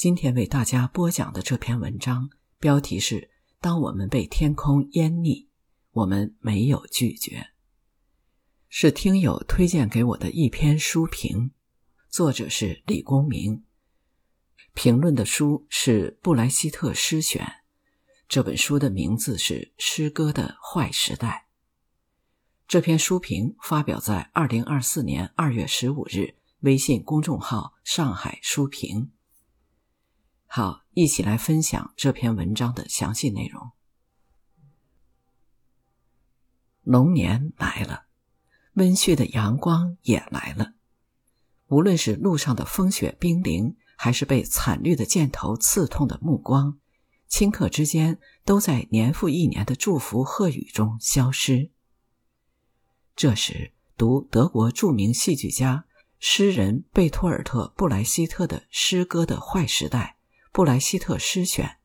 今天为大家播讲的这篇文章标题是《当我们被天空淹溺，我们没有拒绝》，是听友推荐给我的一篇书评，作者是李公明。评论的书是布莱希特诗选，这本书的名字是《诗歌的坏时代》。这篇书评发表在二零二四年二月十五日，微信公众号“上海书评”。好，一起来分享这篇文章的详细内容。龙年来了，温煦的阳光也来了。无论是路上的风雪冰凌，还是被惨绿的箭头刺痛的目光，顷刻之间都在年复一年的祝福贺语中消失。这时，读德国著名戏剧家、诗人贝托尔特·布莱希特的诗歌的坏时代。布莱希特诗选，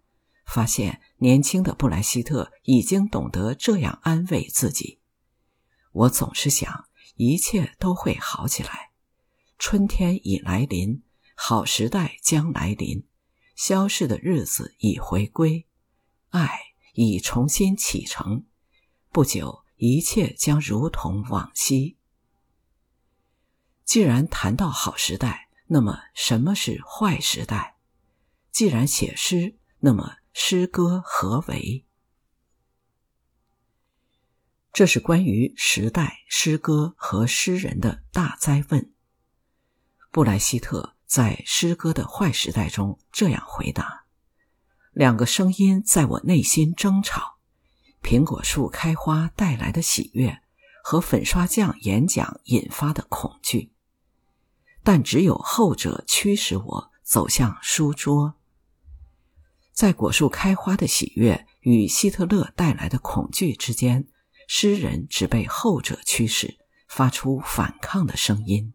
发现年轻的布莱希特已经懂得这样安慰自己：“我总是想，一切都会好起来。春天已来临，好时代将来临，消逝的日子已回归，爱已重新启程。不久，一切将如同往昔。既然谈到好时代，那么什么是坏时代？”既然写诗，那么诗歌何为？这是关于时代、诗歌和诗人的大灾问。布莱希特在《诗歌的坏时代》中这样回答：“两个声音在我内心争吵：苹果树开花带来的喜悦，和粉刷匠演讲引发的恐惧。但只有后者驱使我走向书桌。”在果树开花的喜悦与希特勒带来的恐惧之间，诗人只被后者驱使，发出反抗的声音。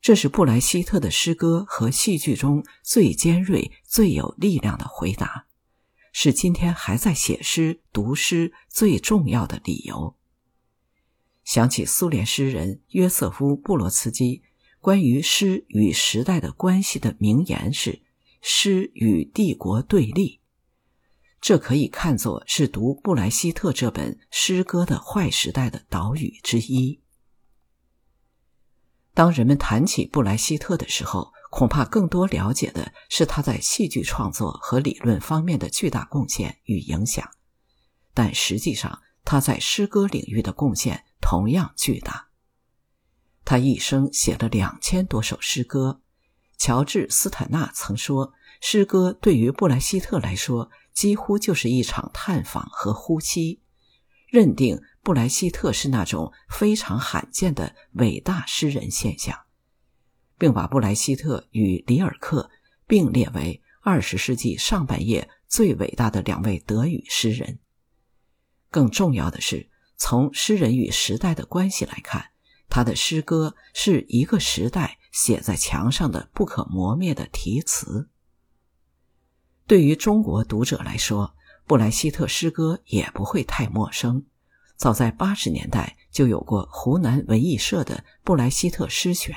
这是布莱希特的诗歌和戏剧中最尖锐、最有力量的回答，是今天还在写诗、读诗最重要的理由。想起苏联诗人约瑟夫·布罗茨基关于诗与时代的关系的名言是。诗与帝国对立，这可以看作是读布莱希特这本《诗歌的坏时代》的导语之一。当人们谈起布莱希特的时候，恐怕更多了解的是他在戏剧创作和理论方面的巨大贡献与影响，但实际上他在诗歌领域的贡献同样巨大。他一生写了两千多首诗歌。乔治·斯坦纳曾说：“诗歌对于布莱希特来说，几乎就是一场探访和呼吸。”认定布莱希特是那种非常罕见的伟大诗人现象，并把布莱希特与里尔克并列为二十世纪上半叶最伟大的两位德语诗人。更重要的是，从诗人与时代的关系来看，他的诗歌是一个时代。写在墙上的不可磨灭的题词。对于中国读者来说，布莱希特诗歌也不会太陌生。早在八十年代就有过湖南文艺社的布莱希特诗选，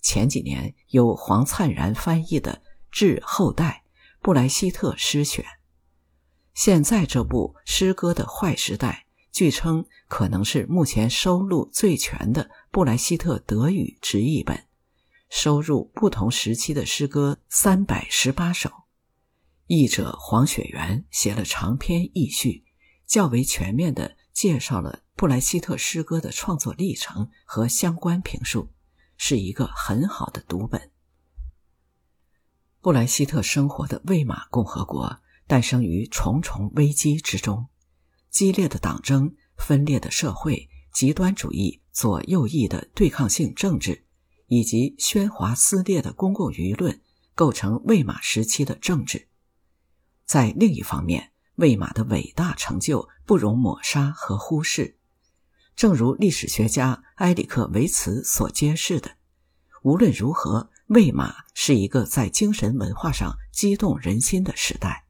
前几年有黄灿然翻译的《致后代布莱希特诗选》。现在这部《诗歌的坏时代》，据称可能是目前收录最全的布莱希特德语直译本。收入不同时期的诗歌三百十八首，译者黄雪原写了长篇译序，较为全面的介绍了布莱希特诗歌的创作历程和相关评述，是一个很好的读本。布莱希特生活的魏玛共和国诞生于重重危机之中，激烈的党争、分裂的社会、极端主义左右翼的对抗性政治。以及喧哗撕裂的公共舆论构成魏玛时期的政治。在另一方面，魏玛的伟大成就不容抹杀和忽视。正如历史学家埃里克维茨所揭示的，无论如何，魏玛是一个在精神文化上激动人心的时代。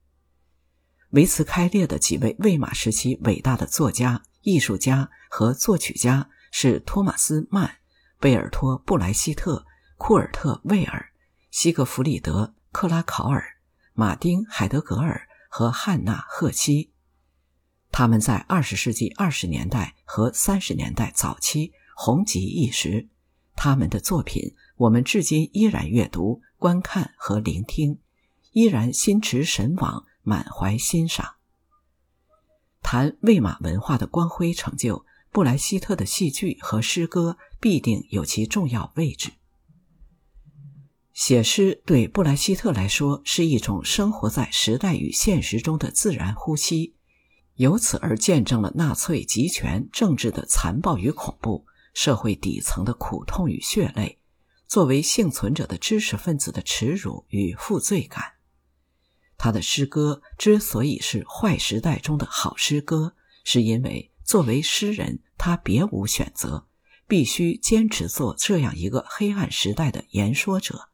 维茨开列的几位魏玛时期伟大的作家、艺术家和作曲家是托马斯曼。贝尔托·布莱希特、库尔特·魏尔、西格弗里德·克拉考尔、马丁·海德格尔和汉娜·赫西。他们在二十世纪二十年代和三十年代早期红极一时，他们的作品我们至今依然阅读、观看和聆听，依然心驰神往、满怀欣赏。谈魏玛文化的光辉成就，布莱希特的戏剧和诗歌必定有其重要位置。写诗对布莱希特来说是一种生活在时代与现实中的自然呼吸。由此而见证了纳粹集权政治的残暴与恐怖，社会底层的苦痛与血泪，作为幸存者的知识分子的耻辱与负罪感。他的诗歌之所以是坏时代中的好诗歌，是因为作为诗人，他别无选择，必须坚持做这样一个黑暗时代的言说者，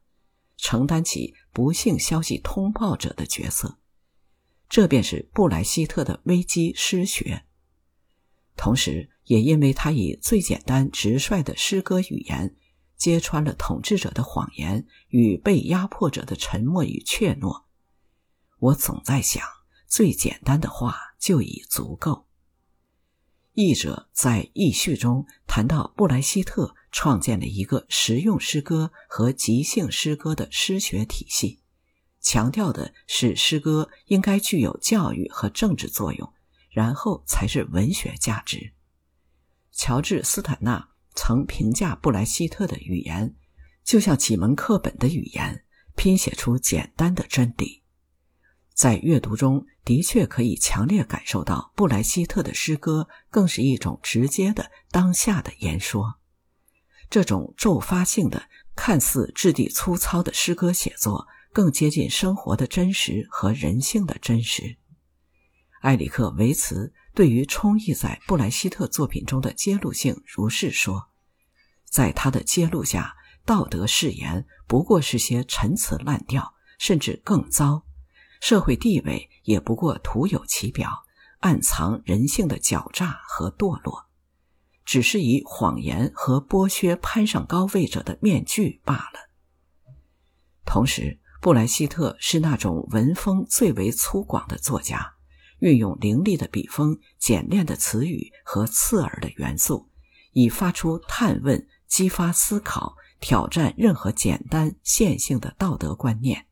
承担起不幸消息通报者的角色。这便是布莱希特的危机诗学，同时也因为他以最简单直率的诗歌语言，揭穿了统治者的谎言与被压迫者的沉默与怯懦。我总在想，最简单的话就已足够。译者在译序中谈到，布莱希特创建了一个实用诗歌和即兴诗歌的诗学体系。强调的是，诗歌应该具有教育和政治作用，然后才是文学价值。乔治·斯坦纳曾评价布莱希特的语言，就像几门课本的语言，拼写出简单的真理。在阅读中的确可以强烈感受到，布莱希特的诗歌更是一种直接的当下的言说。这种骤发性的、看似质地粗糙的诗歌写作。更接近生活的真实和人性的真实。埃里克·维茨对于充溢在布莱希特作品中的揭露性如是说：“在他的揭露下，道德誓言不过是些陈词滥调，甚至更糟；社会地位也不过徒有其表，暗藏人性的狡诈和堕落，只是以谎言和剥削攀上高位者的面具罢了。”同时。布莱希特是那种文风最为粗犷的作家，运用凌厉的笔锋、简练的词语和刺耳的元素，以发出探问、激发思考、挑战任何简单线性的道德观念，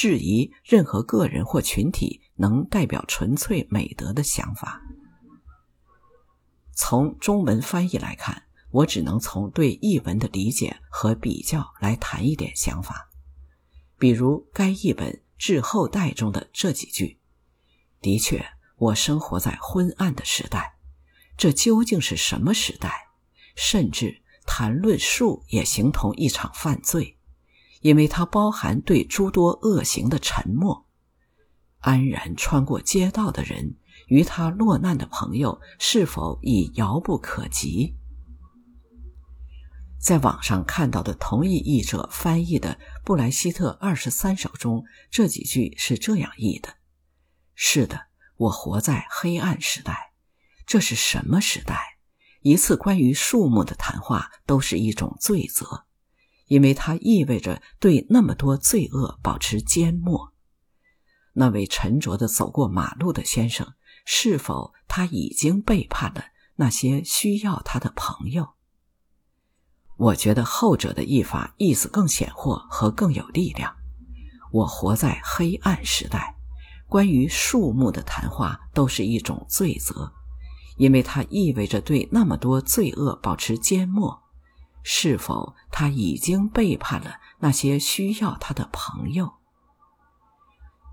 质疑任何个人或群体能代表纯粹美德的想法。从中文翻译来看，我只能从对译文的理解和比较来谈一点想法。比如该译本《致后代》中的这几句，的确，我生活在昏暗的时代。这究竟是什么时代？甚至谈论术也形同一场犯罪，因为它包含对诸多恶行的沉默。安然穿过街道的人，与他落难的朋友，是否已遥不可及？在网上看到的同一译者翻译的布莱希特二十三首中，这几句是这样译的：“是的，我活在黑暗时代。这是什么时代？一次关于树木的谈话都是一种罪责，因为它意味着对那么多罪恶保持缄默。那位沉着的走过马路的先生，是否他已经背叛了那些需要他的朋友？”我觉得后者的译法意思更显豁和更有力量。我活在黑暗时代，关于树木的谈话都是一种罪责，因为它意味着对那么多罪恶保持缄默。是否他已经背叛了那些需要他的朋友？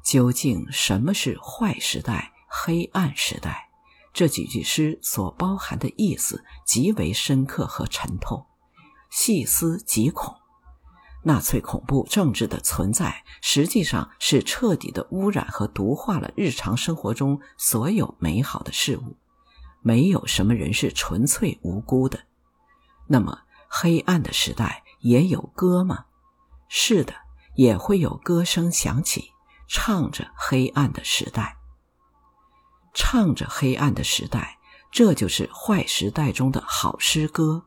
究竟什么是坏时代、黑暗时代？这几句诗所包含的意思极为深刻和沉痛。细思极恐，纳粹恐怖政治的存在实际上是彻底的污染和毒化了日常生活中所有美好的事物。没有什么人是纯粹无辜的。那么，黑暗的时代也有歌吗？是的，也会有歌声响起，唱着黑暗的时代，唱着黑暗的时代，这就是坏时代中的好诗歌。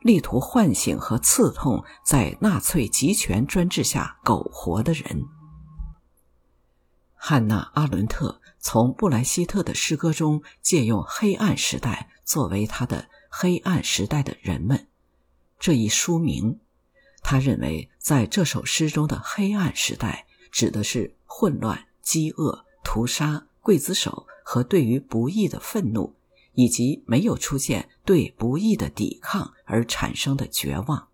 力图唤醒和刺痛在纳粹集权专制下苟活的人。汉娜·阿伦特从布莱希特的诗歌中借用“黑暗时代”作为他的“黑暗时代的人们”这一书名。他认为，在这首诗中的“黑暗时代”指的是混乱、饥饿、屠杀、刽子手和对于不义的愤怒，以及没有出现对不义的抵抗而产生的绝望。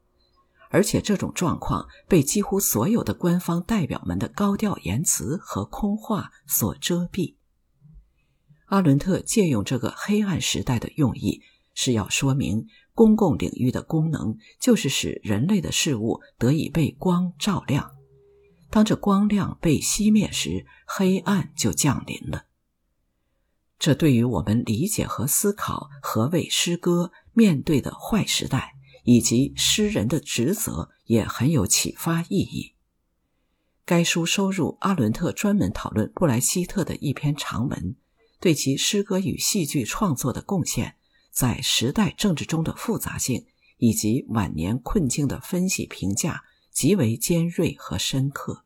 而且这种状况被几乎所有的官方代表们的高调言辞和空话所遮蔽。阿伦特借用这个黑暗时代的用意，是要说明公共领域的功能就是使人类的事物得以被光照亮。当这光亮被熄灭时，黑暗就降临了。这对于我们理解和思考何谓诗歌面对的坏时代。以及诗人的职责也很有启发意义。该书收入阿伦特专门讨论布莱希特的一篇长文，对其诗歌与戏剧创作的贡献，在时代政治中的复杂性以及晚年困境的分析评价极为尖锐和深刻。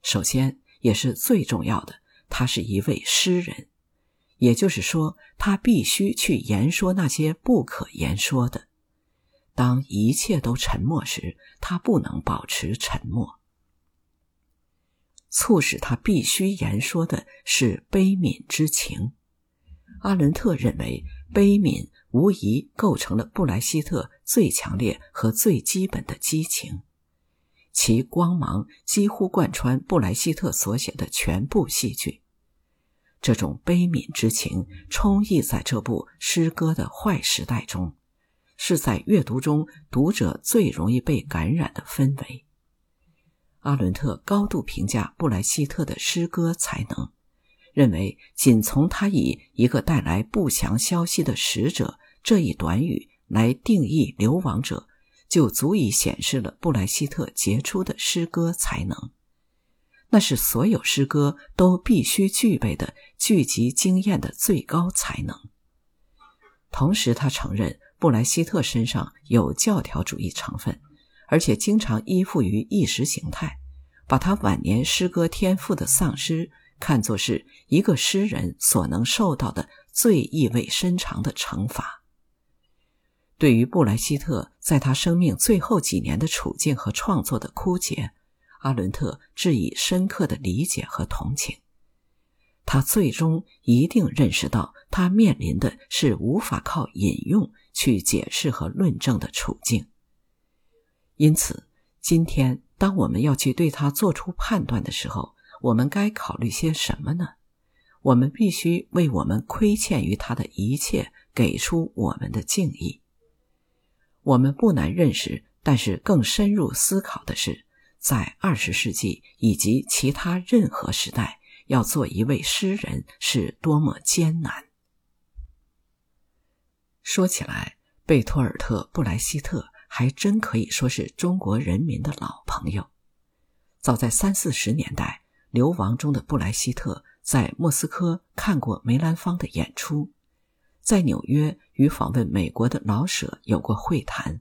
首先，也是最重要的，他是一位诗人，也就是说，他必须去言说那些不可言说的。当一切都沉默时，他不能保持沉默。促使他必须言说的是悲悯之情。阿伦特认为，悲悯无疑构成了布莱希特最强烈和最基本的激情，其光芒几乎贯穿布莱希特所写的全部戏剧。这种悲悯之情充溢在这部诗歌的坏时代中。是在阅读中，读者最容易被感染的氛围。阿伦特高度评价布莱希特的诗歌才能，认为仅从他以一个带来不祥消息的使者这一短语来定义流亡者，就足以显示了布莱希特杰出的诗歌才能。那是所有诗歌都必须具备的聚集经验的最高才能。同时，他承认。布莱希特身上有教条主义成分，而且经常依附于意识形态，把他晚年诗歌天赋的丧失看作是一个诗人所能受到的最意味深长的惩罚。对于布莱希特在他生命最后几年的处境和创作的枯竭，阿伦特致以深刻的理解和同情。他最终一定认识到，他面临的是无法靠引用。去解释和论证的处境。因此，今天当我们要去对他做出判断的时候，我们该考虑些什么呢？我们必须为我们亏欠于他的一切给出我们的敬意。我们不难认识，但是更深入思考的是，在二十世纪以及其他任何时代，要做一位诗人是多么艰难。说起来，贝托尔特·布莱希特还真可以说是中国人民的老朋友。早在三四十年代，流亡中的布莱希特在莫斯科看过梅兰芳的演出，在纽约与访问美国的老舍有过会谈。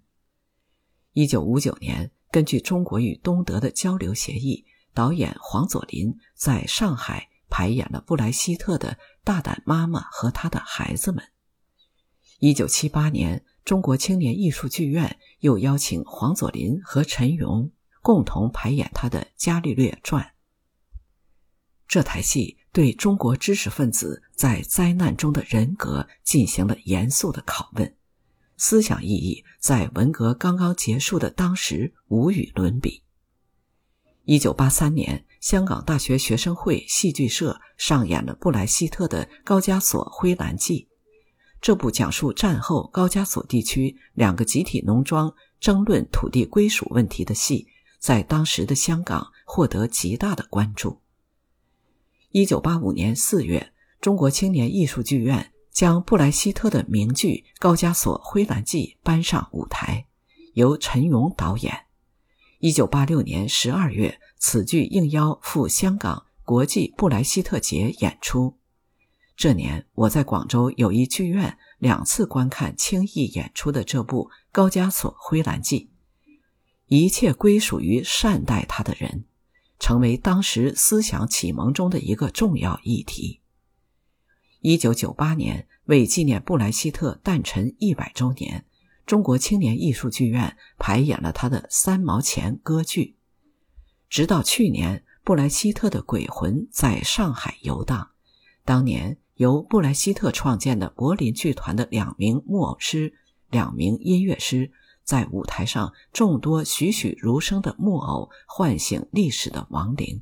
一九五九年，根据中国与东德的交流协议，导演黄佐临在上海排演了布莱希特的《大胆妈妈和她的孩子们》。一九七八年，中国青年艺术剧院又邀请黄佐临和陈蓉共同排演他的《伽利略传》。这台戏对中国知识分子在灾难中的人格进行了严肃的拷问，思想意义在文革刚刚结束的当时无与伦比。一九八三年，香港大学学生会戏剧社上演了布莱希特的《高加索灰蓝记》。这部讲述战后高加索地区两个集体农庄争论土地归属问题的戏，在当时的香港获得极大的关注。一九八五年四月，中国青年艺术剧院将布莱希特的名剧《高加索灰蓝记》搬上舞台，由陈勇导演。一九八六年十二月，此剧应邀赴香港国际布莱希特节演出。这年，我在广州友谊剧院两次观看轻易演出的这部《高加索灰蓝记》。一切归属于善待他的人，成为当时思想启蒙中的一个重要议题。一九九八年，为纪念布莱希特诞辰一百周年，中国青年艺术剧院排演了他的《三毛钱》歌剧。直到去年，布莱希特的鬼魂在上海游荡。当年由布莱希特创建的柏林剧团的两名木偶师、两名音乐师，在舞台上众多栩栩如生的木偶唤醒历史的亡灵。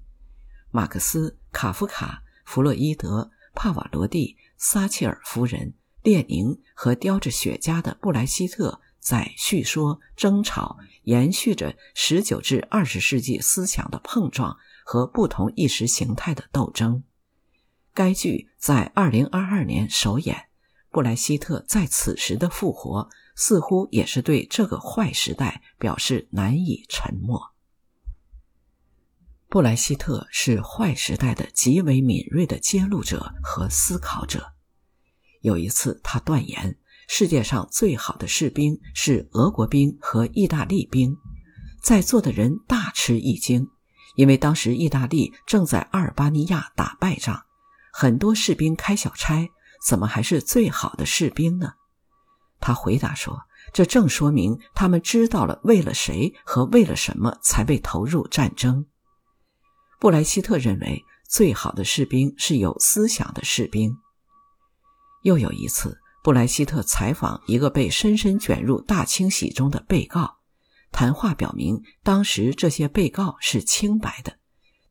马克思、卡夫卡、弗洛伊德。帕瓦罗蒂、撒切尔夫人、列宁和叼着雪茄的布莱希特在叙说、争吵，延续着十九至二十世纪思想的碰撞和不同意识形态的斗争。该剧在二零二二年首演，布莱希特在此时的复活，似乎也是对这个坏时代表示难以沉默。布莱希特是坏时代的极为敏锐的揭露者和思考者。有一次，他断言世界上最好的士兵是俄国兵和意大利兵。在座的人大吃一惊，因为当时意大利正在阿尔巴尼亚打败仗，很多士兵开小差，怎么还是最好的士兵呢？他回答说：“这正说明他们知道了为了谁和为了什么才被投入战争。”布莱希特认为，最好的士兵是有思想的士兵。又有一次，布莱希特采访一个被深深卷入大清洗中的被告，谈话表明，当时这些被告是清白的，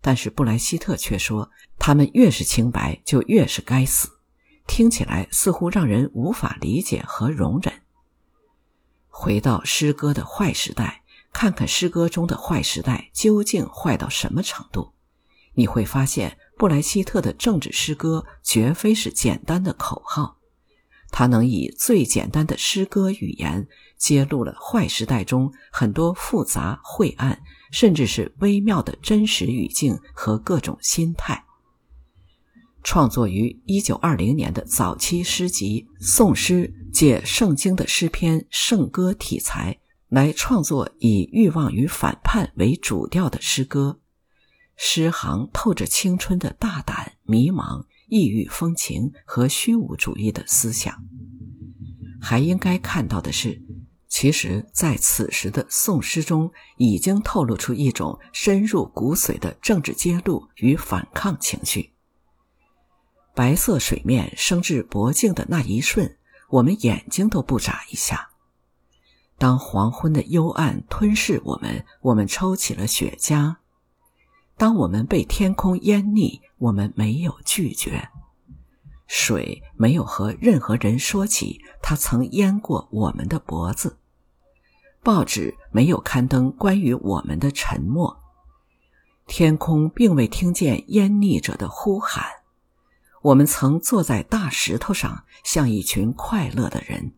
但是布莱希特却说，他们越是清白，就越是该死。听起来似乎让人无法理解和容忍。回到诗歌的坏时代，看看诗歌中的坏时代究竟坏到什么程度。你会发现，布莱希特的政治诗歌绝非是简单的口号，他能以最简单的诗歌语言揭露了坏时代中很多复杂、晦暗，甚至是微妙的真实语境和各种心态。创作于一九二零年的早期诗集《宋诗》，借圣经的诗篇、圣歌题材来创作以欲望与反叛为主调的诗歌。诗行透着青春的大胆、迷茫、异域风情和虚无主义的思想。还应该看到的是，其实在此时的宋诗中，已经透露出一种深入骨髓的政治揭露与反抗情绪。白色水面升至脖颈的那一瞬，我们眼睛都不眨一下。当黄昏的幽暗吞噬我们，我们抽起了雪茄。当我们被天空淹溺，我们没有拒绝；水没有和任何人说起它曾淹过我们的脖子；报纸没有刊登关于我们的沉默；天空并未听见淹溺者的呼喊。我们曾坐在大石头上，像一群快乐的人。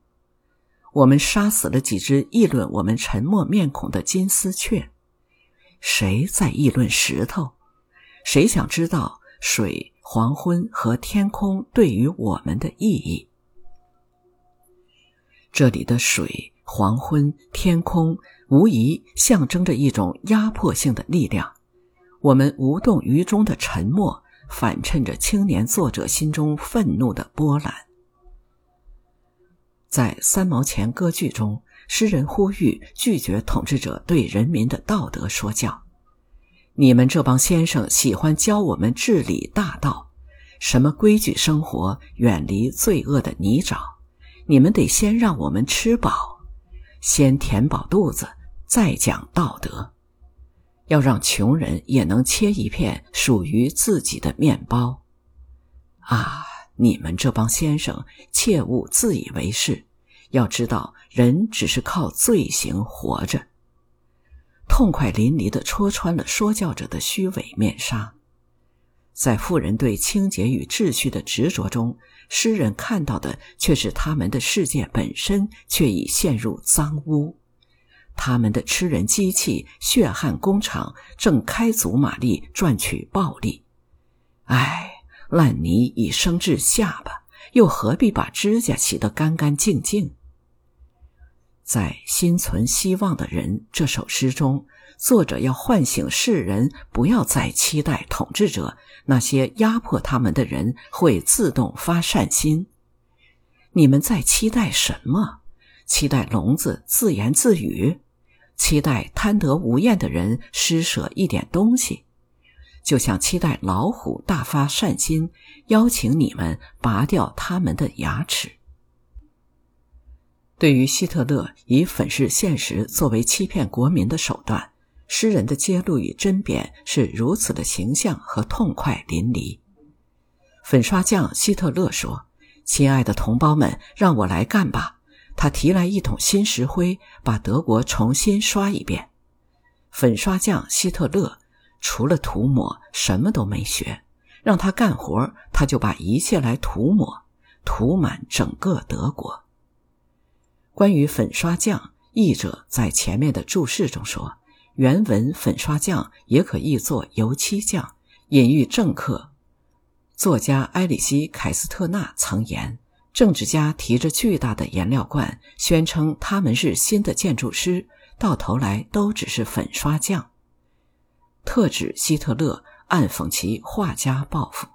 我们杀死了几只议论我们沉默面孔的金丝雀。谁在议论石头？谁想知道水、黄昏和天空对于我们的意义？这里的水、黄昏、天空，无疑象征着一种压迫性的力量。我们无动于衷的沉默，反衬着青年作者心中愤怒的波澜。在三毛钱歌剧中。诗人呼吁拒绝统治者对人民的道德说教。你们这帮先生喜欢教我们治理大道，什么规矩生活，远离罪恶的泥沼。你们得先让我们吃饱，先填饱肚子，再讲道德。要让穷人也能切一片属于自己的面包。啊，你们这帮先生，切勿自以为是。要知道，人只是靠罪行活着。痛快淋漓地戳穿了说教者的虚伪面纱。在富人对清洁与秩序的执着中，诗人看到的却是他们的世界本身却已陷入脏污。他们的吃人机器、血汗工厂正开足马力赚取暴利。唉，烂泥已升至下巴，又何必把指甲洗得干干净净？在《心存希望的人》这首诗中，作者要唤醒世人，不要再期待统治者那些压迫他们的人会自动发善心。你们在期待什么？期待聋子自言自语？期待贪得无厌的人施舍一点东西？就像期待老虎大发善心，邀请你们拔掉他们的牙齿。对于希特勒以粉饰现实作为欺骗国民的手段。诗人的揭露与争辩是如此的形象和痛快淋漓。粉刷匠希特勒说：“亲爱的同胞们，让我来干吧！”他提来一桶新石灰，把德国重新刷一遍。粉刷匠希特勒除了涂抹什么都没学，让他干活，他就把一切来涂抹，涂满整个德国。关于粉刷匠，译者在前面的注释中说。原文粉刷匠也可译作油漆匠，隐喻政客。作家埃里希·凯斯特纳曾言：“政治家提着巨大的颜料罐，宣称他们是新的建筑师，到头来都只是粉刷匠。”特指希特勒，暗讽其画家抱负。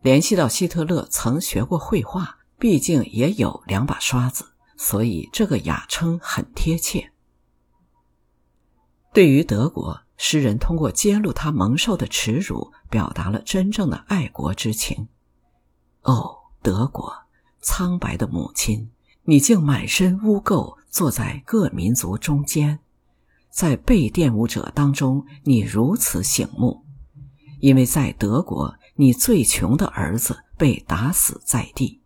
联系到希特勒曾学过绘画，毕竟也有两把刷子，所以这个雅称很贴切。对于德国，诗人通过揭露他蒙受的耻辱，表达了真正的爱国之情。哦，德国，苍白的母亲，你竟满身污垢，坐在各民族中间，在被玷污者当中，你如此醒目，因为在德国，你最穷的儿子被打死在地，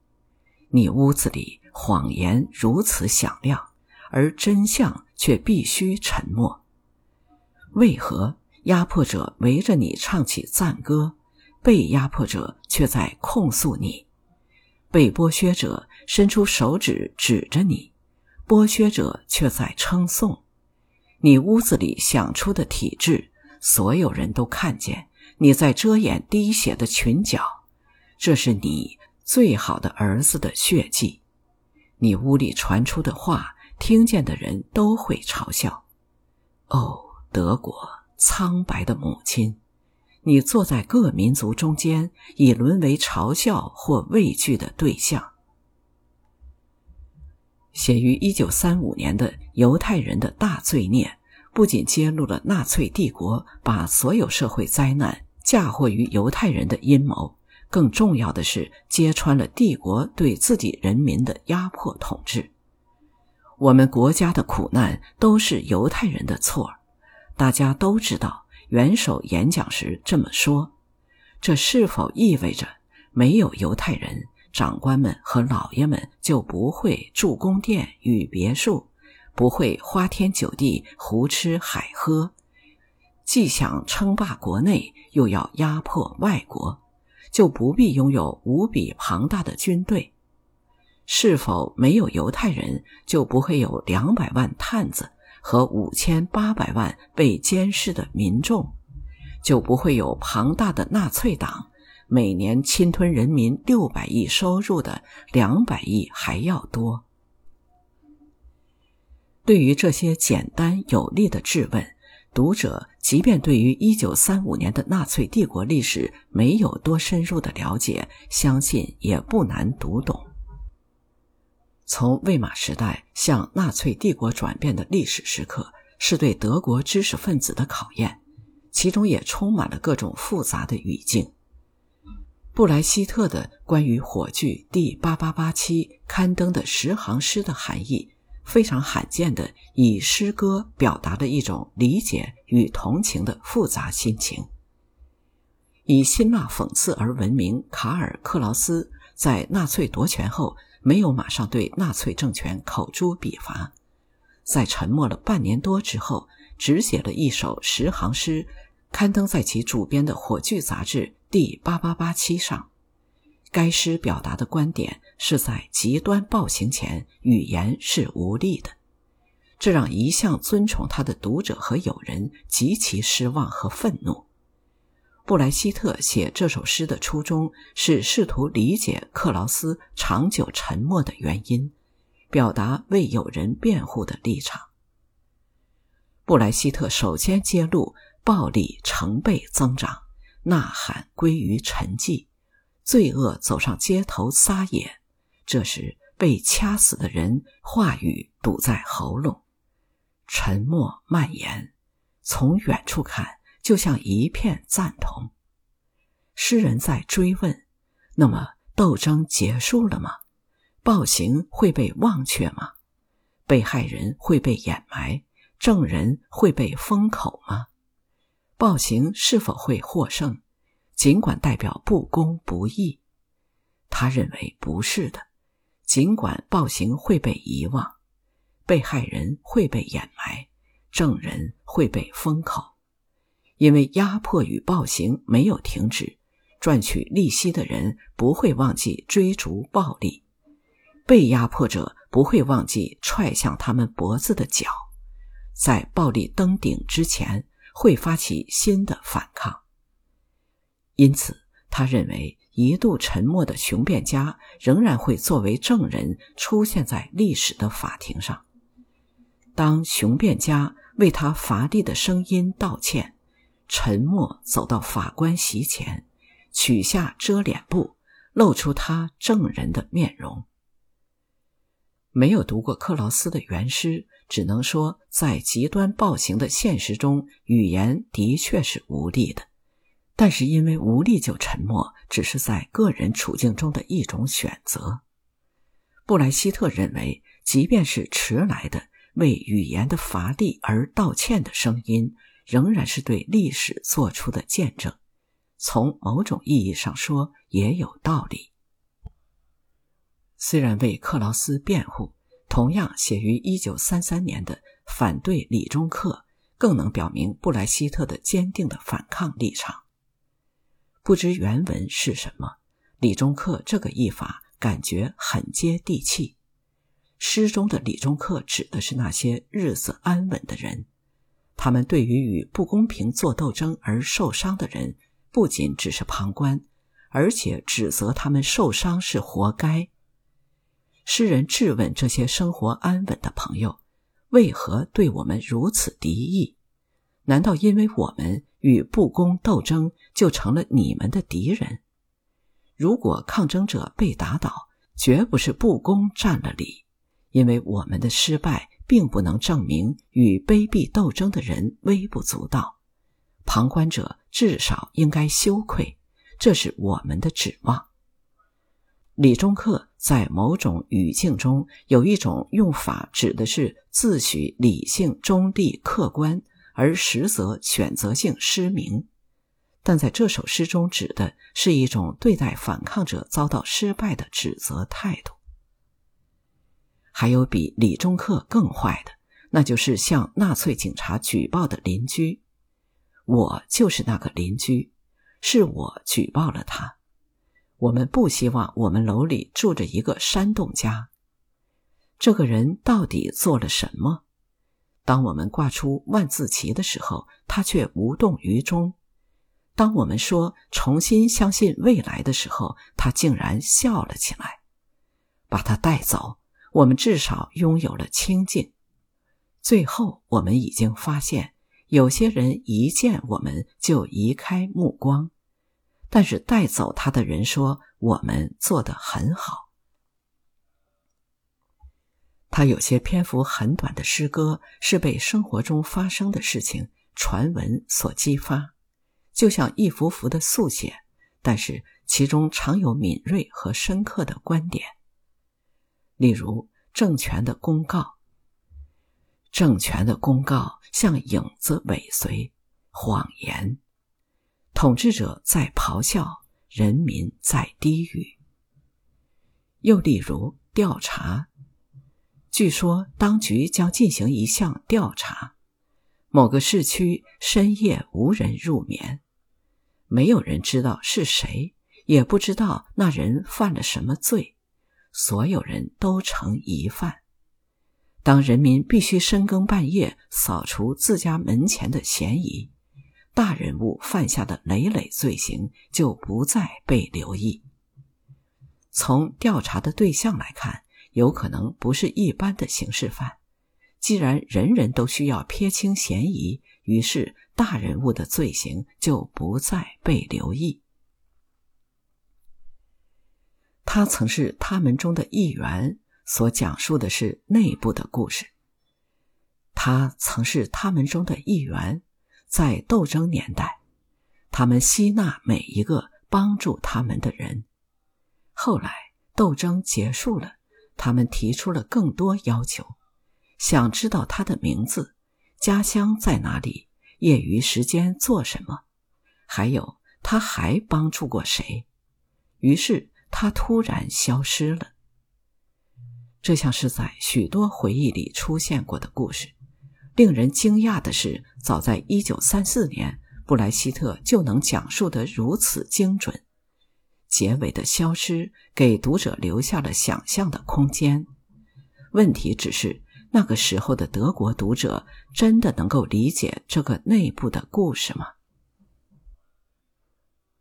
你屋子里谎言如此响亮，而真相却必须沉默。为何压迫者围着你唱起赞歌，被压迫者却在控诉你？被剥削者伸出手指指着你，剥削者却在称颂你。屋子里想出的体制，所有人都看见你在遮掩滴血的裙角，这是你最好的儿子的血迹。你屋里传出的话，听见的人都会嘲笑。哦。德国苍白的母亲，你坐在各民族中间，已沦为嘲笑或畏惧的对象。写于一九三五年的《犹太人的大罪孽》，不仅揭露了纳粹帝国把所有社会灾难嫁祸于犹太人的阴谋，更重要的是揭穿了帝国对自己人民的压迫统治。我们国家的苦难都是犹太人的错。大家都知道，元首演讲时这么说，这是否意味着没有犹太人，长官们和老爷们就不会住宫殿与别墅，不会花天酒地胡吃海喝，既想称霸国内，又要压迫外国，就不必拥有无比庞大的军队？是否没有犹太人，就不会有两百万探子？和五千八百万被监视的民众，就不会有庞大的纳粹党每年侵吞人民六百亿收入的两百亿还要多。对于这些简单有力的质问，读者即便对于一九三五年的纳粹帝国历史没有多深入的了解，相信也不难读懂。从魏玛时代向纳粹帝国转变的历史时刻，是对德国知识分子的考验，其中也充满了各种复杂的语境。布莱希特的关于火炬第八八八七刊登的十行诗的含义，非常罕见的以诗歌表达了一种理解与同情的复杂心情。以辛辣讽刺而闻名，卡尔·克劳斯在纳粹夺权后。没有马上对纳粹政权口诛笔伐，在沉默了半年多之后，只写了一首十行诗，刊登在其主编的《火炬》杂志第八八八期上。该诗表达的观点是在极端暴行前，语言是无力的，这让一向尊崇他的读者和友人极其失望和愤怒。布莱希特写这首诗的初衷是试图理解克劳斯长久沉默的原因，表达为友人辩护的立场。布莱希特首先揭露暴力成倍增长，呐喊归于沉寂，罪恶走上街头撒野。这时，被掐死的人话语堵在喉咙，沉默蔓延，从远处看就像一片赞同。诗人在追问：那么斗争结束了吗？暴行会被忘却吗？被害人会被掩埋？证人会被封口吗？暴行是否会获胜？尽管代表不公不义，他认为不是的。尽管暴行会被遗忘，被害人会被掩埋，证人会被封口，因为压迫与暴行没有停止。赚取利息的人不会忘记追逐暴力，被压迫者不会忘记踹向他们脖子的脚。在暴力登顶之前，会发起新的反抗。因此，他认为一度沉默的雄辩家仍然会作为证人出现在历史的法庭上。当雄辩家为他乏力的声音道歉，沉默走到法官席前，取下遮脸布，露出他证人的面容。没有读过克劳斯的原诗。只能说，在极端暴行的现实中，语言的确是无力的。但是因为无力就沉默，只是在个人处境中的一种选择。布莱希特认为，即便是迟来的为语言的乏力而道歉的声音，仍然是对历史做出的见证。从某种意义上说，也有道理。虽然为克劳斯辩护。同样写于一九三三年的反对李中克，更能表明布莱希特的坚定的反抗立场。不知原文是什么，李中克这个译法感觉很接地气。诗中的李中克指的是那些日子安稳的人，他们对于与不公平作斗争而受伤的人，不仅只是旁观，而且指责他们受伤是活该。诗人质问这些生活安稳的朋友：“为何对我们如此敌意？难道因为我们与不公斗争，就成了你们的敌人？如果抗争者被打倒，绝不是不公占了理，因为我们的失败并不能证明与卑鄙斗争的人微不足道。旁观者至少应该羞愧，这是我们的指望。”李中克在某种语境中有一种用法，指的是自诩理性、中立、客观，而实则选择性失明。但在这首诗中，指的是一种对待反抗者遭到失败的指责态度。还有比李中克更坏的，那就是向纳粹警察举报的邻居。我就是那个邻居，是我举报了他。我们不希望我们楼里住着一个山洞家。这个人到底做了什么？当我们挂出万字旗的时候，他却无动于衷；当我们说重新相信未来的时候，他竟然笑了起来。把他带走，我们至少拥有了清静。最后，我们已经发现，有些人一见我们就移开目光。但是带走他的人说：“我们做得很好。”他有些篇幅很短的诗歌是被生活中发生的事情、传闻所激发，就像一幅幅的速写，但是其中常有敏锐和深刻的观点。例如，政权的公告，政权的公告像影子尾随，谎言。统治者在咆哮，人民在低语。又例如调查，据说当局将进行一项调查。某个市区深夜无人入眠，没有人知道是谁，也不知道那人犯了什么罪，所有人都成疑犯。当人民必须深更半夜扫除自家门前的嫌疑。大人物犯下的累累罪行就不再被留意。从调查的对象来看，有可能不是一般的刑事犯，既然人人都需要撇清嫌疑，于是大人物的罪行就不再被留意。他曾是他们中的一员，所讲述的是内部的故事。他曾是他们中的一员，在斗争年代，他们吸纳每一个帮助他们的人。后来斗争结束了，他们提出了更多要求，想知道他的名字、家乡在哪里、业余时间做什么，还有他还帮助过谁。于是。他突然消失了。这像是在许多回忆里出现过的故事。令人惊讶的是，早在一九三四年，布莱希特就能讲述得如此精准。结尾的消失给读者留下了想象的空间。问题只是，那个时候的德国读者真的能够理解这个内部的故事吗？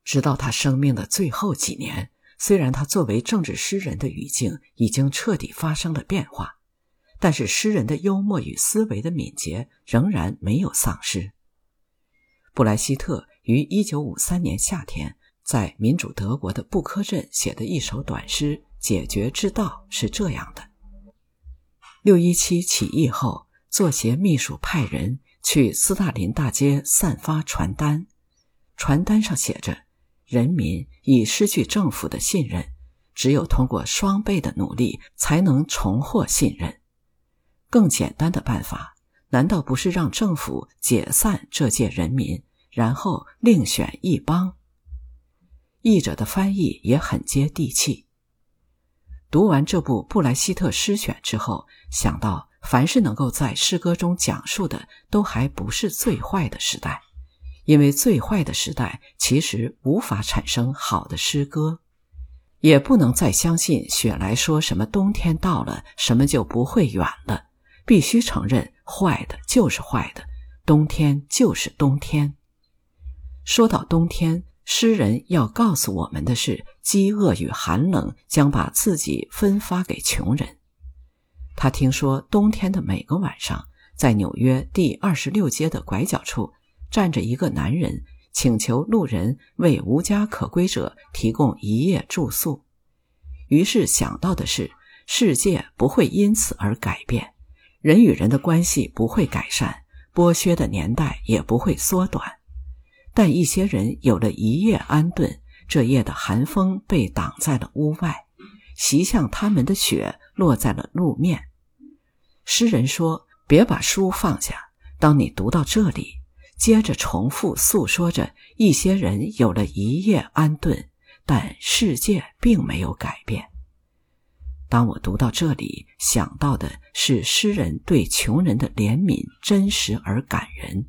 直到他生命的最后几年。虽然他作为政治诗人的语境已经彻底发生了变化，但是诗人的幽默与思维的敏捷仍然没有丧失。布莱希特于1953年夏天在民主德国的布科镇写的一首短诗《解决之道》是这样的：六一七起义后，作协秘书派人去斯大林大街散发传单，传单上写着。人民已失去政府的信任，只有通过双倍的努力才能重获信任。更简单的办法，难道不是让政府解散这届人民，然后另选一帮？译者的翻译也很接地气。读完这部布莱希特诗选之后，想到凡是能够在诗歌中讲述的，都还不是最坏的时代。因为最坏的时代其实无法产生好的诗歌，也不能再相信雪莱说什么冬天到了，什么就不会远了。必须承认，坏的就是坏的，冬天就是冬天。说到冬天，诗人要告诉我们的是，饥饿与寒冷将把自己分发给穷人。他听说冬天的每个晚上，在纽约第二十六街的拐角处。站着一个男人，请求路人为无家可归者提供一夜住宿。于是想到的是，世界不会因此而改变，人与人的关系不会改善，剥削的年代也不会缩短。但一些人有了一夜安顿，这夜的寒风被挡在了屋外，袭向他们的雪落在了路面。诗人说：“别把书放下，当你读到这里。”接着重复诉说着，一些人有了一夜安顿，但世界并没有改变。当我读到这里，想到的是诗人对穷人的怜悯，真实而感人。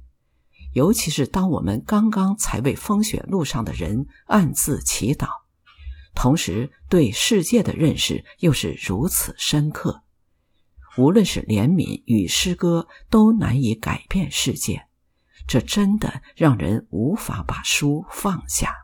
尤其是当我们刚刚才为风雪路上的人暗自祈祷，同时对世界的认识又是如此深刻。无论是怜悯与诗歌，都难以改变世界。这真的让人无法把书放下。